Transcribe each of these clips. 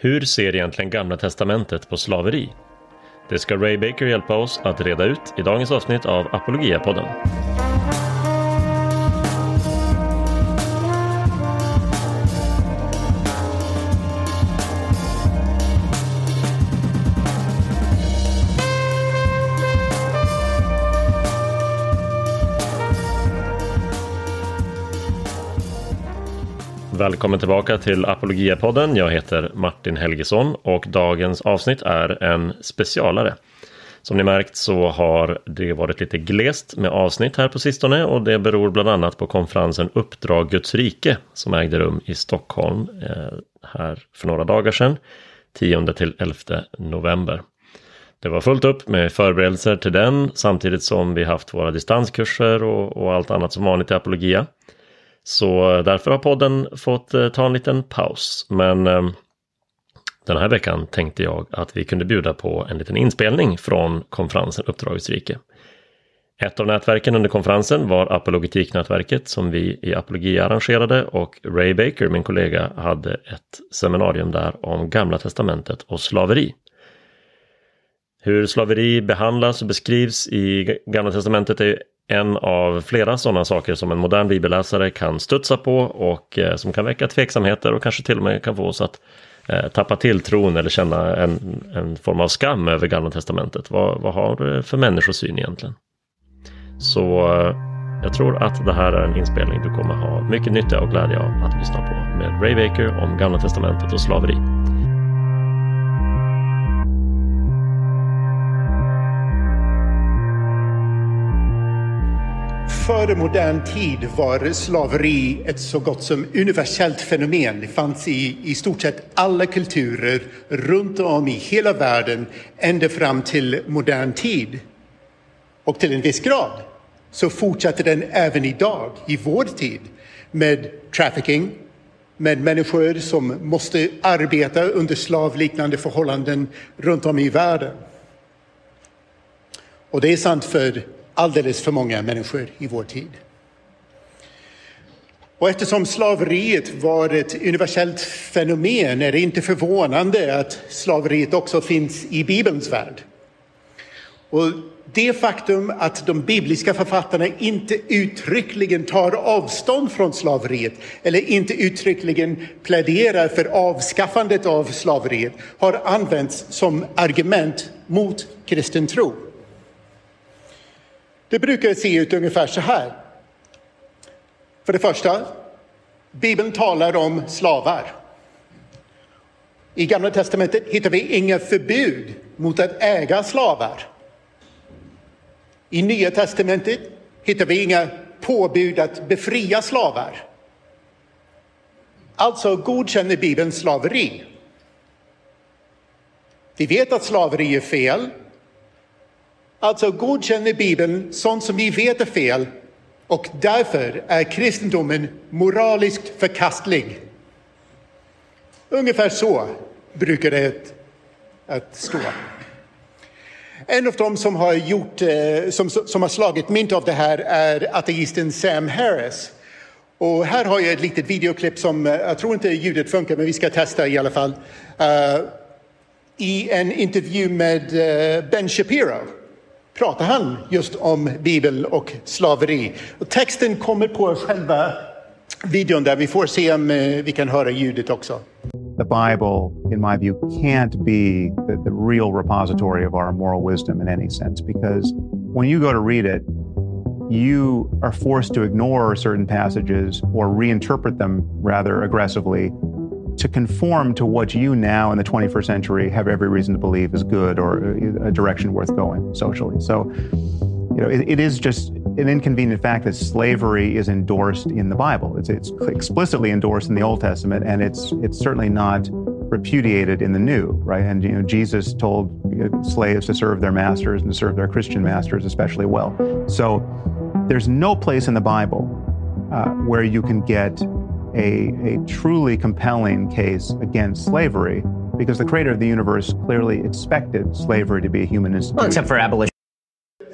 Hur ser egentligen Gamla Testamentet på slaveri? Det ska Ray Baker hjälpa oss att reda ut i dagens avsnitt av Apologia-podden. Välkommen tillbaka till Apologia-podden. Jag heter Martin Helgesson och dagens avsnitt är en specialare. Som ni märkt så har det varit lite glest med avsnitt här på sistone och det beror bland annat på konferensen Uppdrag Guds rike som ägde rum i Stockholm eh, här för några dagar sedan, 10 till 11 november. Det var fullt upp med förberedelser till den samtidigt som vi haft våra distanskurser och, och allt annat som vanligt i Apologia. Så därför har podden fått eh, ta en liten paus. Men eh, den här veckan tänkte jag att vi kunde bjuda på en liten inspelning från konferensen Uppdragets rike. Ett av nätverken under konferensen var Apologetiknätverket som vi i apologi arrangerade och Ray Baker, min kollega, hade ett seminarium där om Gamla Testamentet och slaveri. Hur slaveri behandlas och beskrivs i Gamla Testamentet är en av flera sådana saker som en modern bibelläsare kan studsa på och eh, som kan väcka tveksamheter och kanske till och med kan få oss att eh, tappa tilltron eller känna en, en form av skam över Gamla Testamentet. Vad, vad har du för människosyn egentligen? Så eh, jag tror att det här är en inspelning du kommer ha mycket nytta och glädje av att lyssna på med Ray Baker om Gamla Testamentet och slaveri. Före modern tid var slaveri ett så gott som universellt fenomen. Det fanns i, i stort sett alla kulturer runt om i hela världen ända fram till modern tid. Och till en viss grad så fortsätter den även idag, i vår tid, med trafficking, med människor som måste arbeta under slavliknande förhållanden runt om i världen. Och det är sant för alldeles för många människor i vår tid. Och eftersom slaveriet var ett universellt fenomen är det inte förvånande att slaveriet också finns i Bibelns värld. Och det faktum att de bibliska författarna inte uttryckligen tar avstånd från slaveriet eller inte uttryckligen pläderar för avskaffandet av slaveriet har använts som argument mot kristen tro. Det brukar se ut ungefär så här. För det första, Bibeln talar om slavar. I Gamla testamentet hittar vi inga förbud mot att äga slavar. I Nya testamentet hittar vi inga påbud att befria slavar. Alltså godkänner Bibeln slaveri. Vi vet att slaveri är fel Alltså godkänner Bibeln sånt som vi vet är fel och därför är kristendomen moraliskt förkastlig. Ungefär så brukar det att stå. En av dem som har, gjort, eh, som, som har slagit mynt av det här är ateisten Sam Harris. Och här har jag ett litet videoklipp som, eh, jag tror inte ljudet funkar, men vi ska testa i alla fall. Uh, I en intervju med Ben Shapiro pratar han just om Bibeln och slaveri. Och texten kommer på själva videon där. Vi får se om eh, vi kan höra ljudet också. The Bible, in my view, can't be the, the real repository of our moral wisdom in any sense because when you go to read it, you are forced to ignore certain passages or reinterpret them rather aggressively to conform to what you now in the 21st century have every reason to believe is good or a direction worth going socially. So, you know, it, it is just an inconvenient fact that slavery is endorsed in the Bible. It's, it's explicitly endorsed in the Old Testament, and it's it's certainly not repudiated in the New, right? And you know, Jesus told slaves to serve their masters and to serve their Christian masters especially well. So, there's no place in the Bible uh, where you can get a, a truly compelling case against slavery because the creator of the universe clearly expected slavery to be a human institution. Well, except for abolition.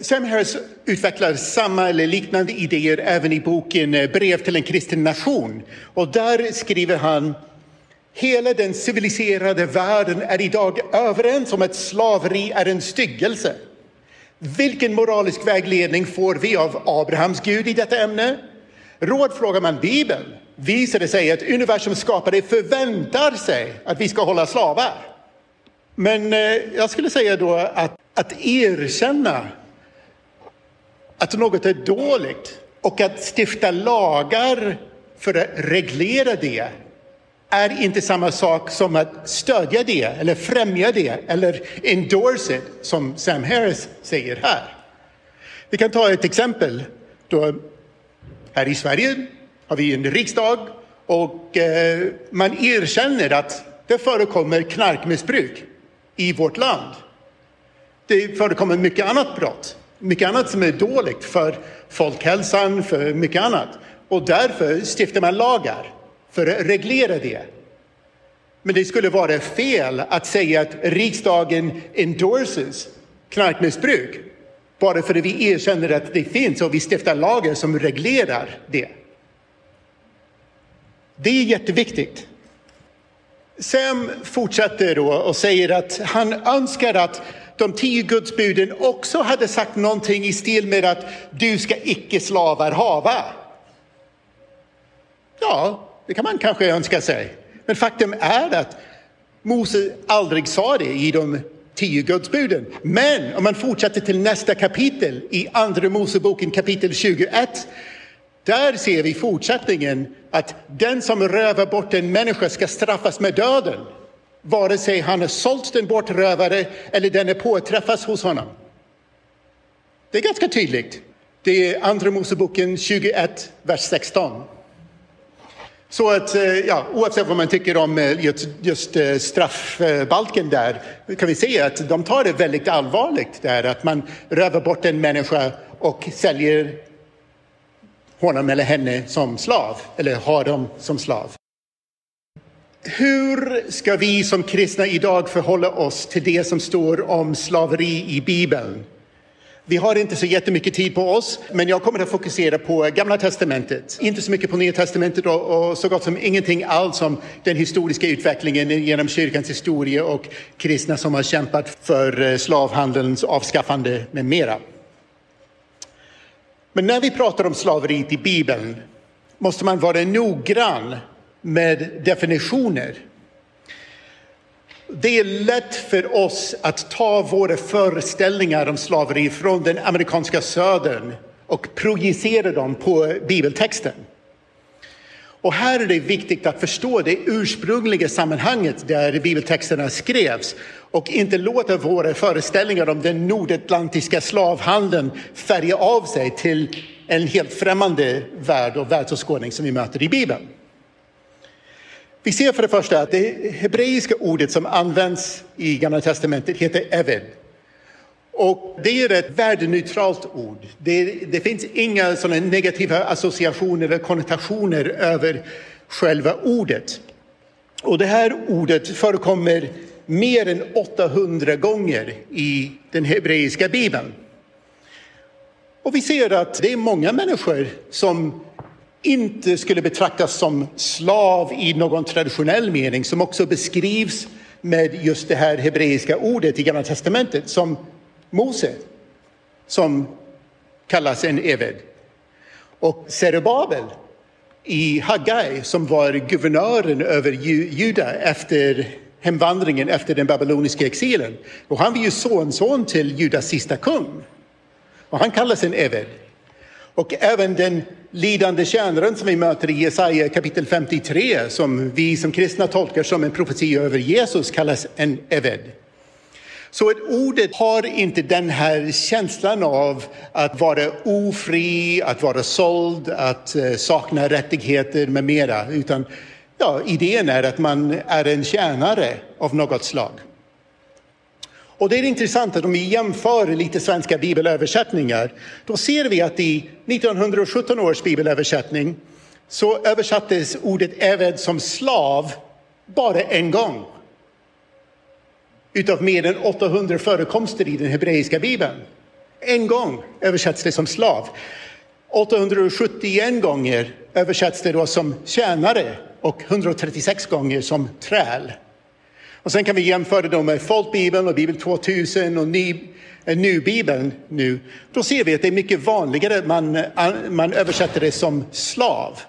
Sam Harris utvecklar samma eller liknande idéer även i boken eh, Brev till en kristen nation. Och där skriver han Hela den civiliserade världen är idag överens om att slaveri är en styggelse. Vilken moralisk vägledning får vi av Abrahams Gud i detta ämne? Rådfrågar man Bibeln visar det sig att universums skapare förväntar sig att vi ska hålla slavar. Men eh, jag skulle säga då att, att erkänna att något är dåligt och att stifta lagar för att reglera det är inte samma sak som att stödja det eller främja det eller endorse it som Sam Harris säger här. Vi kan ta ett exempel. Då här i Sverige har vi en riksdag och eh, man erkänner att det förekommer knarkmissbruk i vårt land. Det förekommer mycket annat brott, mycket annat som är dåligt för folkhälsan, för mycket annat. Och därför stiftar man lagar för att reglera det. Men det skulle vara fel att säga att riksdagen endorses knarkmissbruk bara för att vi erkänner att det finns och vi stiftar lagar som reglerar det. Det är jätteviktigt. Sam fortsätter då och säger att han önskar att de tio gudsbuden också hade sagt någonting i stil med att du ska icke slavar hava. Ja, det kan man kanske önska sig. Men faktum är att Mose aldrig sa det i de tio gudsbuden. Men om man fortsätter till nästa kapitel i Andra Moseboken kapitel 21 där ser vi fortsättningen att den som rövar bort en människa ska straffas med döden vare sig han har sålt den bortrövare eller den är påträffas hos honom. Det är ganska tydligt. Det är Andra Moseboken 21, vers 16. Så att, eh, ja, oavsett vad man tycker om eh, just, just eh, straffbalken där kan vi se att de tar det väldigt allvarligt där att man rövar bort en människa och säljer honom eller henne som slav eller har dem som slav. Hur ska vi som kristna idag förhålla oss till det som står om slaveri i Bibeln? Vi har inte så jättemycket tid på oss, men jag kommer att fokusera på Gamla testamentet. Inte så mycket på Nya testamentet och, och så gott som ingenting alls om den historiska utvecklingen genom kyrkans historia och kristna som har kämpat för eh, slavhandelns avskaffande med mera. Men när vi pratar om slaveriet i Bibeln måste man vara noggrann med definitioner. Det är lätt för oss att ta våra föreställningar om slaveri från den amerikanska södern och projicera dem på bibeltexten. Och här är det viktigt att förstå det ursprungliga sammanhanget där bibeltexterna skrevs och inte låta våra föreställningar om den nordatlantiska slavhandeln färga av sig till en helt främmande värld och världsåskådning som vi möter i Bibeln. Vi ser för det första att det hebreiska ordet som används i Gamla testamentet heter eved. Och det är ett värdeneutralt ord. Det, det finns inga sådana negativa associationer eller konnotationer över själva ordet. Och det här ordet förekommer mer än 800 gånger i den hebreiska bibeln. Och vi ser att det är många människor som inte skulle betraktas som slav i någon traditionell mening som också beskrivs med just det här hebreiska ordet i Gamla testamentet som Mose, som kallas en eved. Och Zerubabel i Haggai som var guvernören över Juda efter hemvandringen efter den babyloniska exilen. Och han var ju sonson till Judas sista kung. Och han kallas en eved. Och även den lidande tjänaren som vi möter i Jesaja kapitel 53 som vi som kristna tolkar som en profetia över Jesus kallas en eved. Så ett ordet har inte den här känslan av att vara ofri, att vara såld, att eh, sakna rättigheter med mera. Utan ja, idén är att man är en tjänare av något slag. Och det är intressant att om vi jämför lite svenska bibelöversättningar, då ser vi att i 1917 års bibelöversättning så översattes ordet eved som slav bara en gång. Utav mer än 800 förekomster i den hebreiska bibeln. En gång översätts det som slav. 871 gånger översätts det då som tjänare och 136 gånger som träl. Och sen kan vi jämföra dem med folkbibeln och bibel 2000 och ny, eh, nu-bibeln nu. Då ser vi att det är mycket vanligare att man, eh, man översätter det som slav.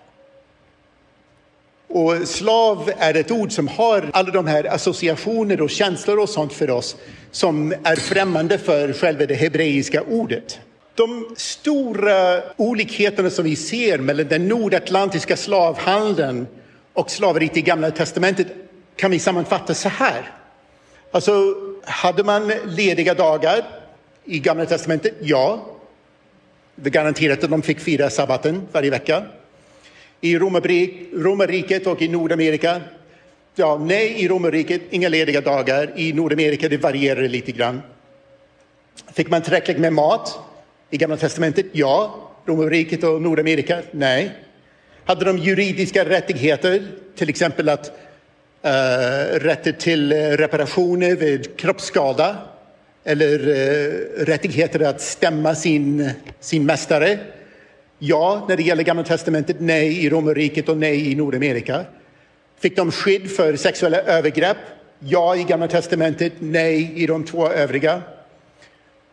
Och slav är ett ord som har alla de här associationer och känslor och sånt för oss som är främmande för själva det hebreiska ordet. De stora olikheterna som vi ser mellan den nordatlantiska slavhandeln och slaveriet i Gamla testamentet kan vi sammanfatta så här. Alltså, hade man lediga dagar i Gamla testamentet? Ja. Det är garanterat att de fick fira sabbaten varje vecka. I romarriket och i Nordamerika? Ja, nej, i romarriket inga lediga dagar. I Nordamerika det varierar lite grann. Fick man tillräckligt med mat i Gamla testamentet? Ja. Romarriket och Nordamerika? Nej. Hade de juridiska rättigheter, till exempel att Eh, uh, rätter till eh, reparationer vid kroppsskada eller eh, rättigheter att stämma sin, sin mästare? Ja, när det gäller Gamla testamentet, nej i romarriket och nej i Nordamerika. Fick de skydd för sexuella övergrepp? Ja i Gamla testamentet, nej i de två övriga.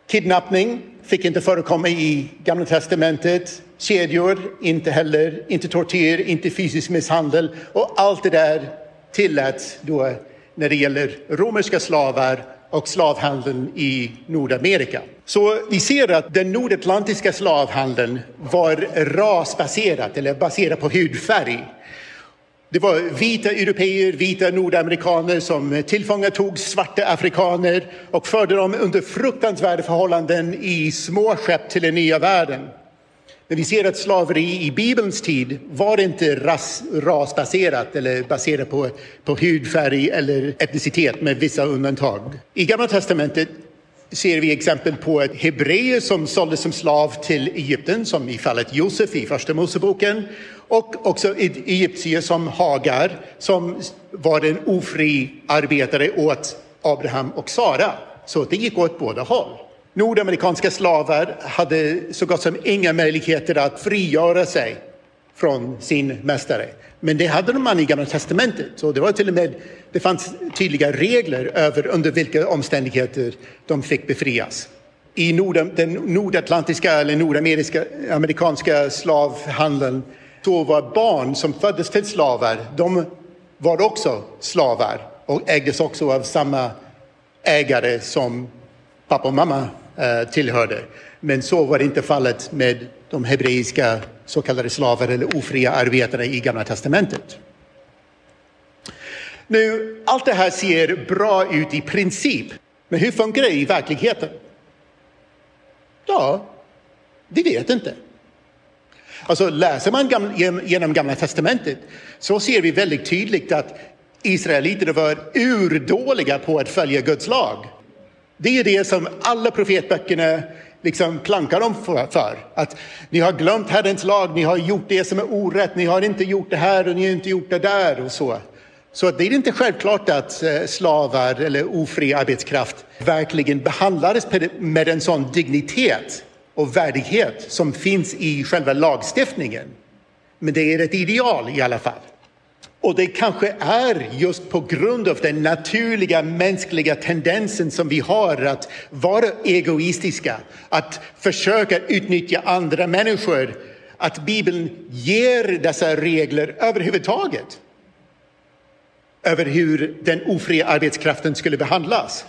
Kidnappning fick inte förekomma i Gamla testamentet. Kedjor, inte heller. Inte tortyr, inte fysisk misshandel. Och allt det där tilläts då när det gäller romerska slavar och slavhandeln i Nordamerika. Så vi ser att den nordatlantiska slavhandeln var rasbaserad eller baserad på hudfärg. Det var vita europeer, vita nordamerikaner som tillfångatog svarta afrikaner och förde dem under fruktansvärda förhållanden i små skepp till den nya världen. Men vi ser att slaveri i Bibelns tid var inte ras, rasbaserat eller baserat på, på hudfärg eller etnicitet med vissa undantag. I Gamla testamentet ser vi exempel på ett hebreer som såldes som slav till Egypten, som i fallet Josef i Första Moseboken, och också egyptier som Hagar, som var en ofri arbetare åt Abraham och Sara. Så det gick åt båda håll. Nordamerikanska slavar hade så gott som inga möjligheter att frigöra sig från sin mästare. Men det hade man i Gamla testamentet. Så det, var till och med, det fanns tydliga regler över under vilka omständigheter de fick befrias. I nord, den nordatlantiska eller nordamerikanska slavhandeln så var barn som föddes till slavar, de var också slavar och ägdes också av samma ägare som pappa och mamma Eh, tillhörde. Men så var inte fallet med de hebreiska så kallade slavar eller ofria arbetare i Gamla testamentet. Nu, allt det här ser bra ut i princip, men hur funkar det i verkligheten? Ja, vi vet inte. Alltså läser man gamla, genom Gamla testamentet så ser vi väldigt tydligt att israeliterna var urdåliga på att följa Guds lag. Det är det som alla profetböckerna liksom klankar dem för. Att ni har glömt Herrens lag, ni har gjort det som är orätt, ni har inte gjort det här och ni har inte gjort det där och så. Så det är inte självklart att eh, slavar eller ofri arbetskraft verkligen behandlades med en sån dignitet och värdighet som finns i själva lagstiftningen. Men det är ett ideal i alla fall. Och det kanske är just på grund av den naturliga mänskliga tendensen som vi har att vara egoistiska, att försöka utnyttja andra människor, att Bibeln ger dessa regler överhuvudtaget. Över hur den ofria arbetskraften skulle behandlas.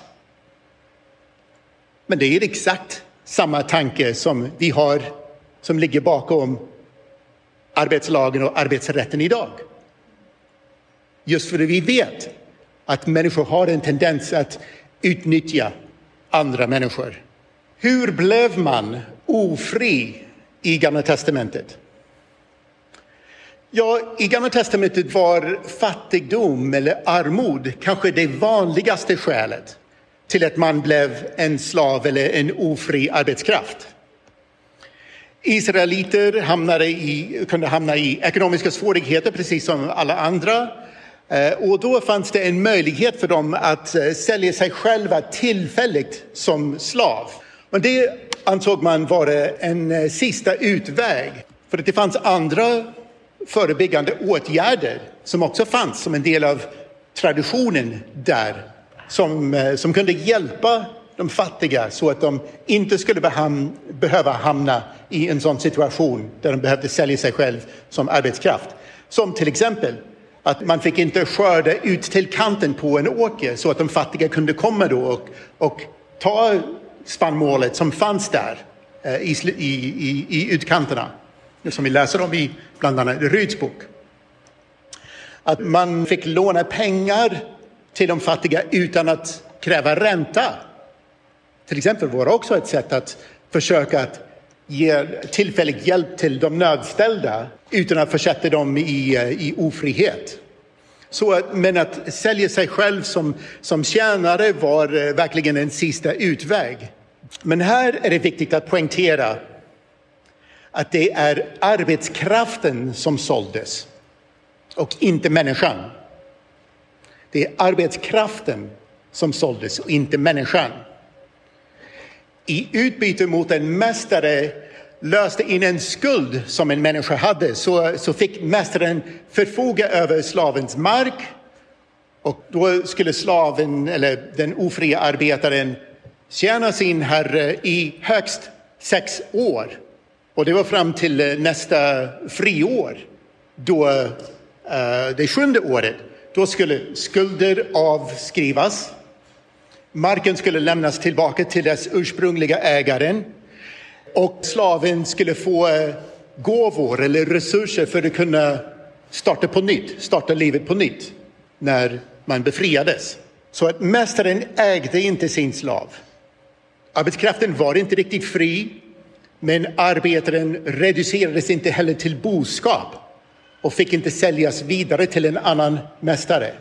Men det är exakt samma tanke som vi har, som ligger bakom arbetslagen och arbetsrätten idag. Just för att vi vet att människor har en tendens att utnyttja andra människor. Hur blev man ofri i Gamla testamentet? Ja, i Gamla testamentet var fattigdom eller armod kanske det vanligaste skälet till att man blev en slav eller en ofri arbetskraft. Israeliter hamnade i, kunde hamna i ekonomiska svårigheter precis som alla andra. Eh, och då fanns det en möjlighet för dem att eh, sälja sig själva tillfälligt som slav. Men det ansåg man vara en eh, sista utväg. För att det fanns andra förebyggande åtgärder som också fanns som en del av traditionen där som, som kunde hjälpa de fattiga så att de inte skulle behöva hamna i en sån situation där de behövde sälja sig själv som arbetskraft. Som till exempel att man fick inte skörda ut till kanten på en åker så att de fattiga kunde komma då och, och ta spannmålet som fanns där eh, i, i, i utkanterna. Som vi läser om i bland annat Ryds bok. Att man fick låna pengar till de fattiga utan att kräva ränta. Till exempel var det också ett sätt att försöka att ger tillfällig hjälp till de nödställda utan att försätta dem i, eh, i ofrihet. Så, men att sälja sig själv som, som tjänare var eh, verkligen en sista utväg. Men här är det viktigt att poängtera att det är arbetskraften som såldes och inte människan. Det är arbetskraften som såldes och inte människan. I utbyte mot en mästare löste in en skuld som en människa hade så, så fick mästaren förfoga över slavens mark och då skulle slaven, eller den ofria arbetaren, tjäna sin herre i högst sex år. Och det var fram till eh, nästa friår, då, uh, det sjunde året, då skulle skulder avskrivas. Marken skulle lämnas tillbaka till dess ursprungliga ägaren och slaven skulle få eh, gåvor eller resurser för att kunna starta på nytt, starta livet på nytt när man befriades. Så att mästaren ägde inte sin slav. Arbetskraften var inte riktigt fri, men arbetaren reducerades inte heller till boskap och fick inte säljas vidare till en annan mästare.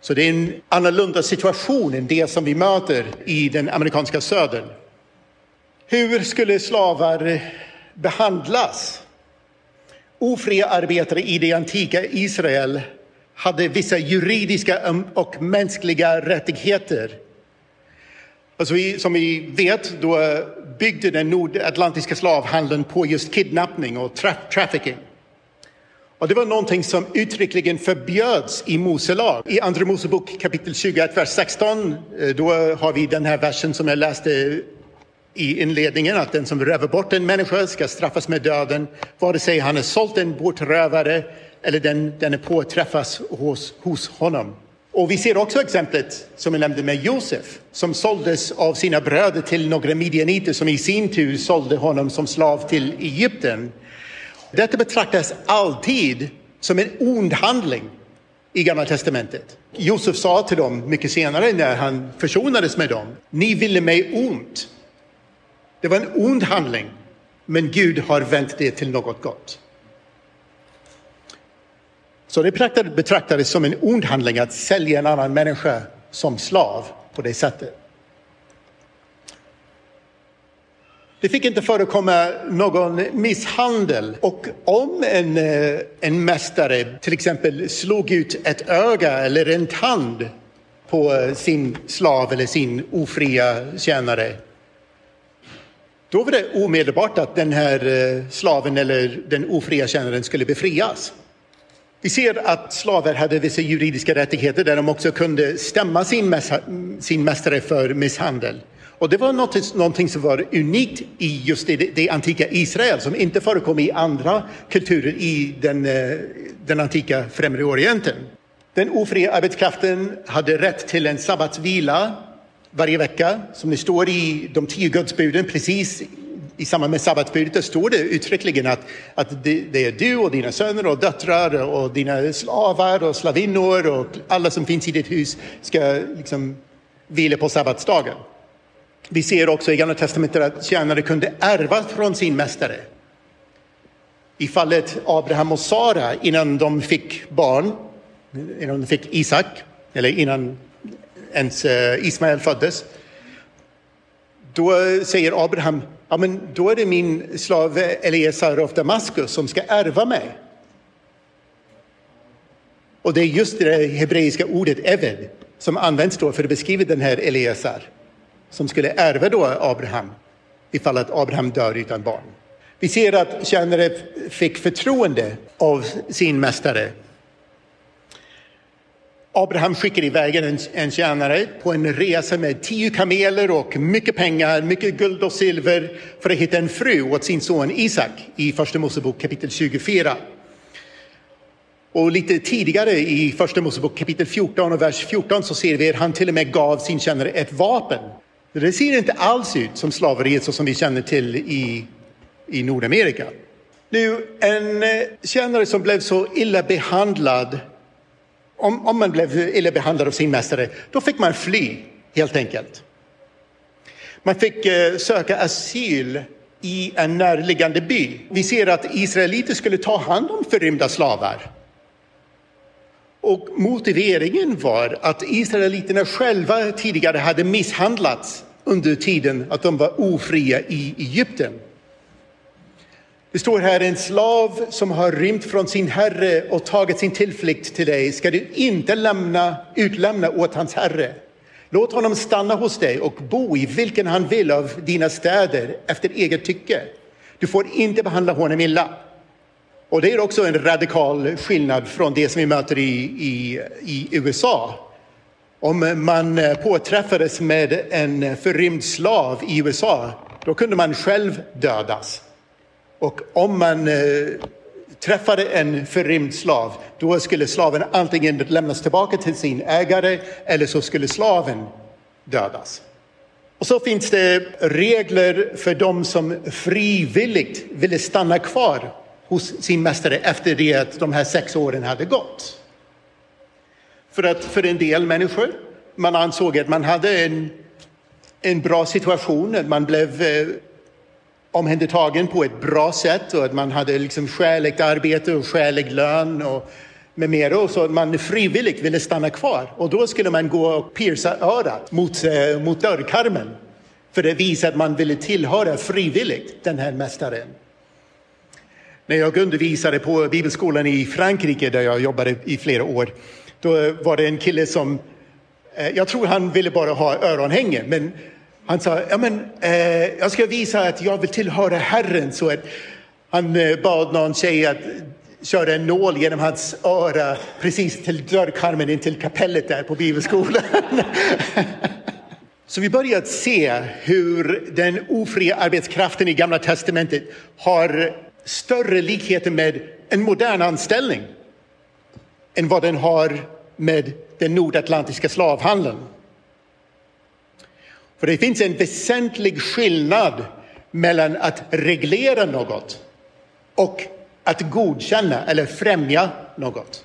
Så det är en annorlunda situation än det som vi möter i den amerikanska södern. Hur skulle slavar behandlas? Ofria arbetare i det antika Israel hade vissa juridiska um, och mänskliga rättigheter. Alltså vi, som vi vet då byggde den nordatlantiska slavhandeln på just kidnappning och tra trafficking. Och det var någonting som uttryckligen förbjöds i Mose lag. I Andra Mosebok kapitel 21, vers 16, eh, då har vi den här versen som jag läste i inledningen att den som rövar bort en människa ska straffas med döden vare sig han är sålt en bortrövare eller den, den är påträffas hos, hos honom. Och vi ser också exemplet som jag nämnde med Josef som såldes av sina bröder till några midjaniter som i sin tur sålde honom som slav till Egypten. Detta betraktas alltid som en ond handling i Gamla testamentet. Josef sa till dem mycket senare när han försonades med dem. Ni ville mig ont det var en ond handling, men Gud har vänt det till något gott. Så det betraktades som en ond handling att sälja en annan människa som slav på det sättet. Det fick inte förekomma någon misshandel och om en, eh, en mästare till exempel slog ut ett öga eller en tand på eh, sin slav eller sin ofria tjänare då var det omedelbart att den här eh, slaven eller den ofria tjänaren skulle befrias. Vi ser att slavar hade vissa juridiska rättigheter där de också kunde stämma sin, sin mästare för misshandel. Och det var något, någonting som var unikt i just det, det, antika Israel som inte förekom i andra kulturer i den, eh, den antika Främre Orienten. Den ofria arbetskraften hade rätt till en sabbatsvila varje vecka. Som det står i de tio gudsbuden, precis i samband med sabbatsbudet, står det uttryckligen att, att det, det, är du och dina söner och döttrar och dina slavar och slavinnor och alla som finns i ditt hus ska liksom vila på sabbatsdagen. Vi ser också i Gamla testamentet att tjänare kunde ärva från sin mästare. I fallet Abraham och Sara innan de fick barn, innan de fick Isak, eller innan ens eh, Ismael föddes. Då säger Abraham, ja men då är det min slav Eliezer av Damaskus som ska ärva mig. Och det är just det hebreiska ordet eved som används då för att beskriva den här Eliezer som skulle ärva då Abraham ifall att Abraham dör utan barn. Vi ser att tjänare fick förtroende av sin mästare Abraham skickar iväg en, en tjänare på en resa med tio kameler och mycket pengar, mycket guld och silver för att hitta en fru åt sin son Isak i Första Mosebok kapitel 24. Och lite tidigare i Första Mosebok kapitel 14 och vers 14 så ser vi att han till och med gav sin tjänare ett vapen. Det ser inte alls ut som slaveriet så som vi känner till i, i Nordamerika. Nu, en eh, tjänare som blev så illa behandlad, om, om man blev illa behandlad av sin mästare, då fick man fly helt enkelt. Man fick eh, söka asyl i en närliggande by. Vi ser att israeliter skulle ta hand om förrymda slavar. Och motiveringen var att israeliterna själva tidigare hade misshandlats under tiden att de var ofria i Egypten. Det står här en slav som har rymt från sin herre och tagit sin tillflykt till dig ska du inte lämna, utlämna åt hans herre. Låt honom stanna hos dig och bo i vilken han vill av dina städer efter eget tycke. Du får inte behandla honom illa. Och det är också en radikal skillnad från det som vi möter i, i, i USA. Om man eh, påträffades med en förrymd slav i USA, då kunde man själv dödas. Och om man eh, träffade en förrymd slav, då skulle slaven antingen lämnas tillbaka till sin ägare eller så skulle slaven dödas. Och så finns det regler för dem som frivilligt ville stanna kvar hos sin mästare efter det att de här sex åren hade gått. För att för en del människor, man ansåg att man hade en, en bra situation, att man blev eh, omhändertagen på ett bra sätt och att man hade liksom skäligt arbete och skälig lön och med mera och så att man frivilligt ville stanna kvar. Och då skulle man gå och pierca örat mot, eh, mot dörrkarmen för att visa att man ville tillhöra frivilligt den här mästaren. När jag undervisade på bibelskolan i Frankrike där jag jobbade i flera år, då var det en kille som, eh, jag tror han ville bara ha öronhänge, men han sa, ja men eh, jag ska visa att jag vill tillhöra Herren. Så att han eh, bad någon tjej att köra en nål genom hans öra precis till dörrkarmen in till kapellet där på bibelskolan. Så vi börjar se hur den ofria arbetskraften i Gamla testamentet har större likheter med en modern anställning än vad den har med den nordatlantiska slavhandeln. För det finns en väsentlig skillnad mellan att reglera något och att godkänna eller främja något.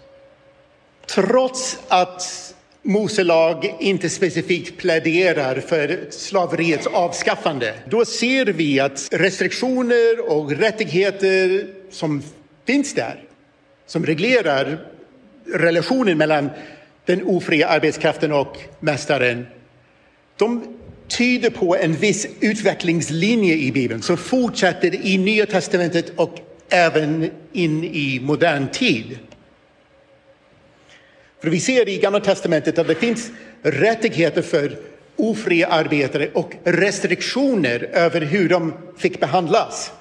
Trots att Mose lag inte specifikt pläderar för slaveriets avskaffande, då ser vi att restriktioner och rättigheter som finns där, som reglerar relationen mellan den ofria arbetskraften och mästaren, de tyder på en viss utvecklingslinje i Bibeln som fortsätter i Nya testamentet och även in i modern tid. För vi ser i Gamla testamentet att det finns rättigheter för ofria arbetare och restriktioner över hur de fick behandlas.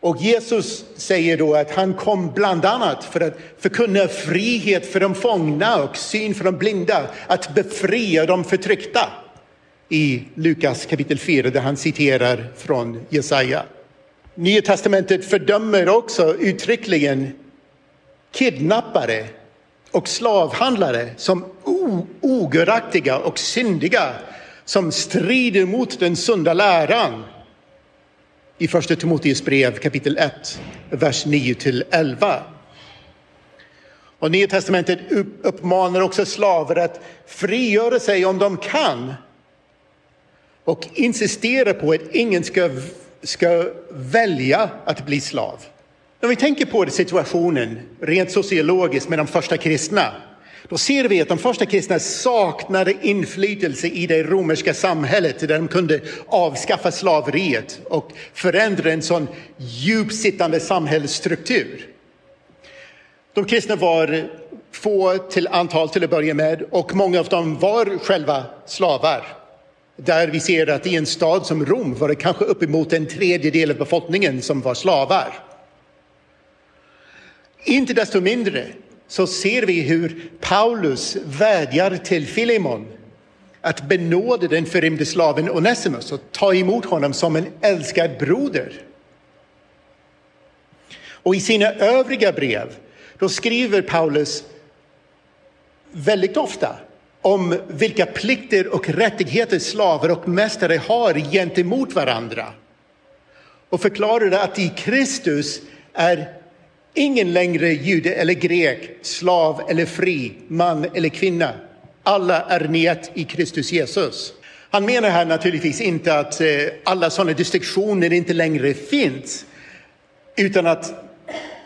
Och Jesus säger då att han kom bland annat för att förkunna frihet för de fångna och syn för de blinda, att befria de förtryckta. I Lukas kapitel 4 där han citerar från Jesaja. Nya testamentet fördömer också uttryckligen kidnappare och slavhandlare som ogöraktiga och syndiga som strider mot den sunda läran i Första Timoteus brev kapitel 1, vers 9 till 11. Och Nya testamentet uppmanar också slavar att frigöra sig om de kan och insisterar på att ingen ska, ska välja att bli slav. När vi tänker på situationen rent sociologiskt med de första kristna, då ser vi att de första kristna saknade inflytelse i det romerska samhället där de kunde avskaffa slaveriet och förändra en sån djupsittande samhällsstruktur. De kristna var få till antal till att börja med och många av dem var själva slavar. Där vi ser att i en stad som Rom var det kanske uppemot en tredjedel av befolkningen som var slavar. Inte desto mindre så ser vi hur Paulus vädjar till Filemon att benåda den förrymde slaven Onesimus och ta emot honom som en älskad broder. Och i sina övriga brev då skriver Paulus väldigt ofta om vilka plikter och rättigheter slavar och mästare har gentemot varandra. Och förklarar att i Kristus är ingen längre jude eller grek, slav eller fri, man eller kvinna. Alla är ni ett i Kristus Jesus. Han menar här naturligtvis inte att eh, alla sådana distinktioner inte längre finns, utan att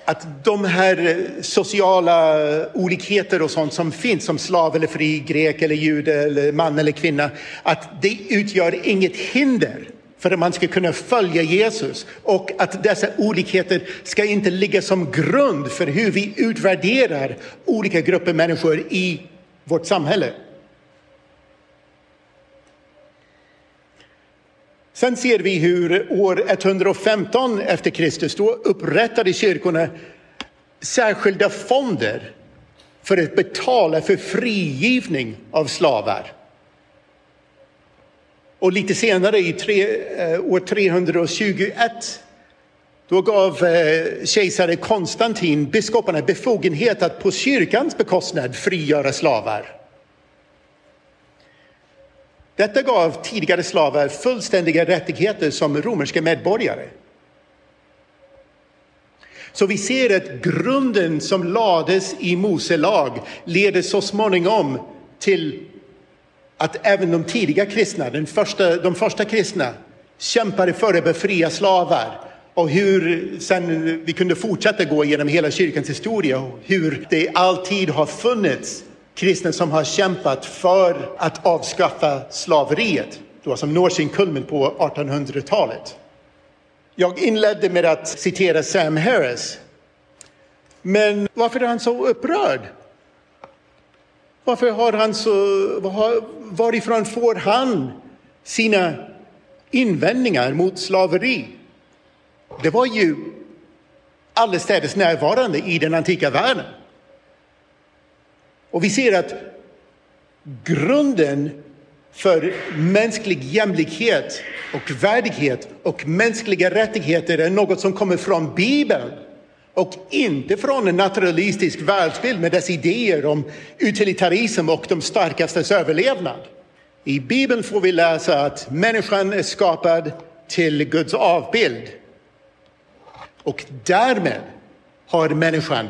att de här eh, sociala olikheter och sånt som finns som slav eller fri, grek eller jude eller man eller kvinna, att det utgör inget hinder för att man ska kunna följa Jesus och att dessa olikheter ska inte ligga som grund för hur vi utvärderar olika grupper människor i vårt samhälle. Sen ser vi hur år 115 efter Kristus då upprättade kyrkorna särskilda fonder för att betala för frigivning av slavar. Och lite senare i tre, eh, år 321 då gav eh, kejsare Konstantin biskoparna befogenhet att på kyrkans bekostnad frigöra slavar. Detta gav tidigare slavar fullständiga rättigheter som romerska medborgare. Så vi ser att grunden som lades i Mose lag leder så småningom till att även de tidiga kristna, den första, de första kristna, kämpade för att befria slavar och hur sen vi kunde fortsätta gå genom hela kyrkans historia och hur det alltid har funnits kristna som har kämpat för att avskaffa slaveriet, då som når sin kulmen på 1800-talet. Jag inledde med att citera Sam Harris. Men varför är han så upprörd? Varför har han så, varifrån får han sina invändningar mot slaveri? Det var ju allestädes närvarande i den antika världen. Och vi ser att grunden för mänsklig jämlikhet och värdighet och mänskliga rättigheter är något som kommer från Bibeln och inte från en naturalistisk världsbild med dess idéer om utilitarism och de starkastes överlevnad. I Bibeln får vi läsa att människan är skapad till Guds avbild. Och därmed har människan,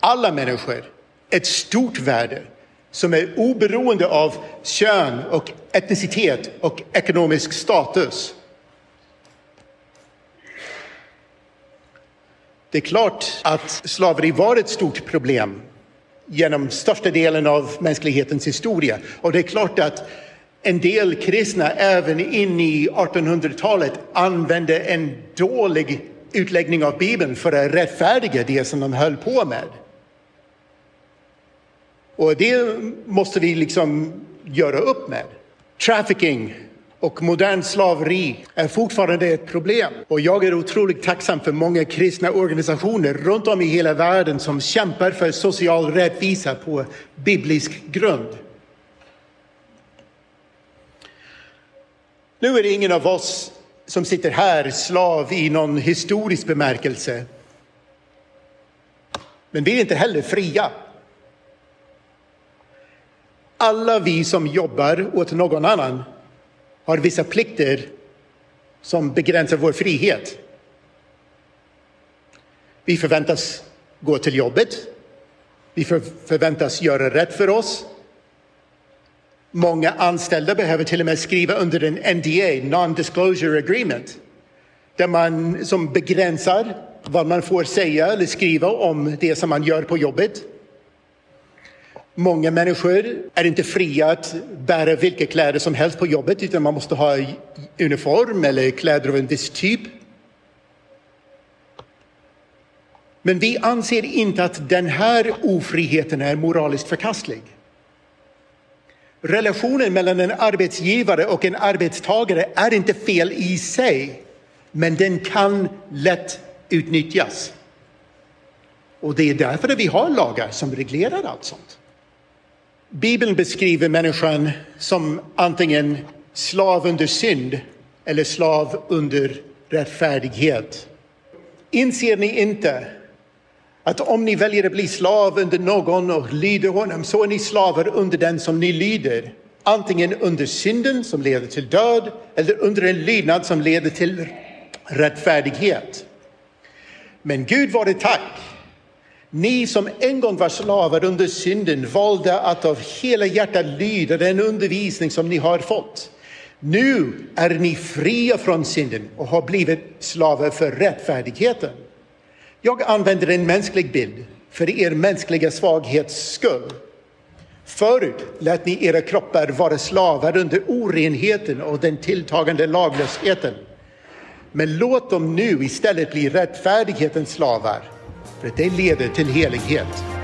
alla människor, ett stort värde som är oberoende av kön och etnicitet och ekonomisk status. Det är klart att slaveri var ett stort problem genom största delen av mänsklighetens historia. Och det är klart att en del kristna även in i 1800-talet använde en dålig utläggning av Bibeln för att rättfärdiga det som de höll på med. Och det måste vi liksom göra upp med. Trafficking och modern slaveri är fortfarande ett problem. Och jag är otroligt tacksam för många kristna organisationer runt om i hela världen som kämpar för social rättvisa på biblisk grund. Nu är det ingen av oss som sitter här slav i någon historisk bemärkelse. Men vi är inte heller fria. Alla vi som jobbar åt någon annan har vissa plikter som begränsar vår frihet. Vi förväntas gå till jobbet. Vi förväntas göra rätt för oss. Många anställda behöver till och med skriva under en NDA, Non-Disclosure Agreement, där man som begränsar vad man får säga eller skriva om det som man gör på jobbet. Många människor är inte fria att bära vilka kläder som helst på jobbet utan man måste ha uniform eller kläder av en viss typ. Men vi anser inte att den här ofriheten är moraliskt förkastlig. Relationen mellan en arbetsgivare och en arbetstagare är inte fel i sig, men den kan lätt utnyttjas. Och det är därför vi har lagar som reglerar allt sånt. Bibeln beskriver människan som antingen slav under synd eller slav under rättfärdighet. Inser ni inte att om ni väljer att bli slav under någon och lyder honom så är ni slavar under den som ni lyder. Antingen under synden som leder till död eller under en lydnad som leder till rättfärdighet. Men Gud var det tack. Ni som en gång var slavar under synden valde att av hela hjärtat lyda den undervisning som ni har fått. Nu är ni fria från synden och har blivit slavar för rättfärdigheten. Jag använder en mänsklig bild för er mänskliga svaghets skull. Förut lät ni era kroppar vara slavar under orenheten och den tilltagande laglösheten. Men låt dem nu istället bli rättfärdighetens slavar, för det leder till helighet.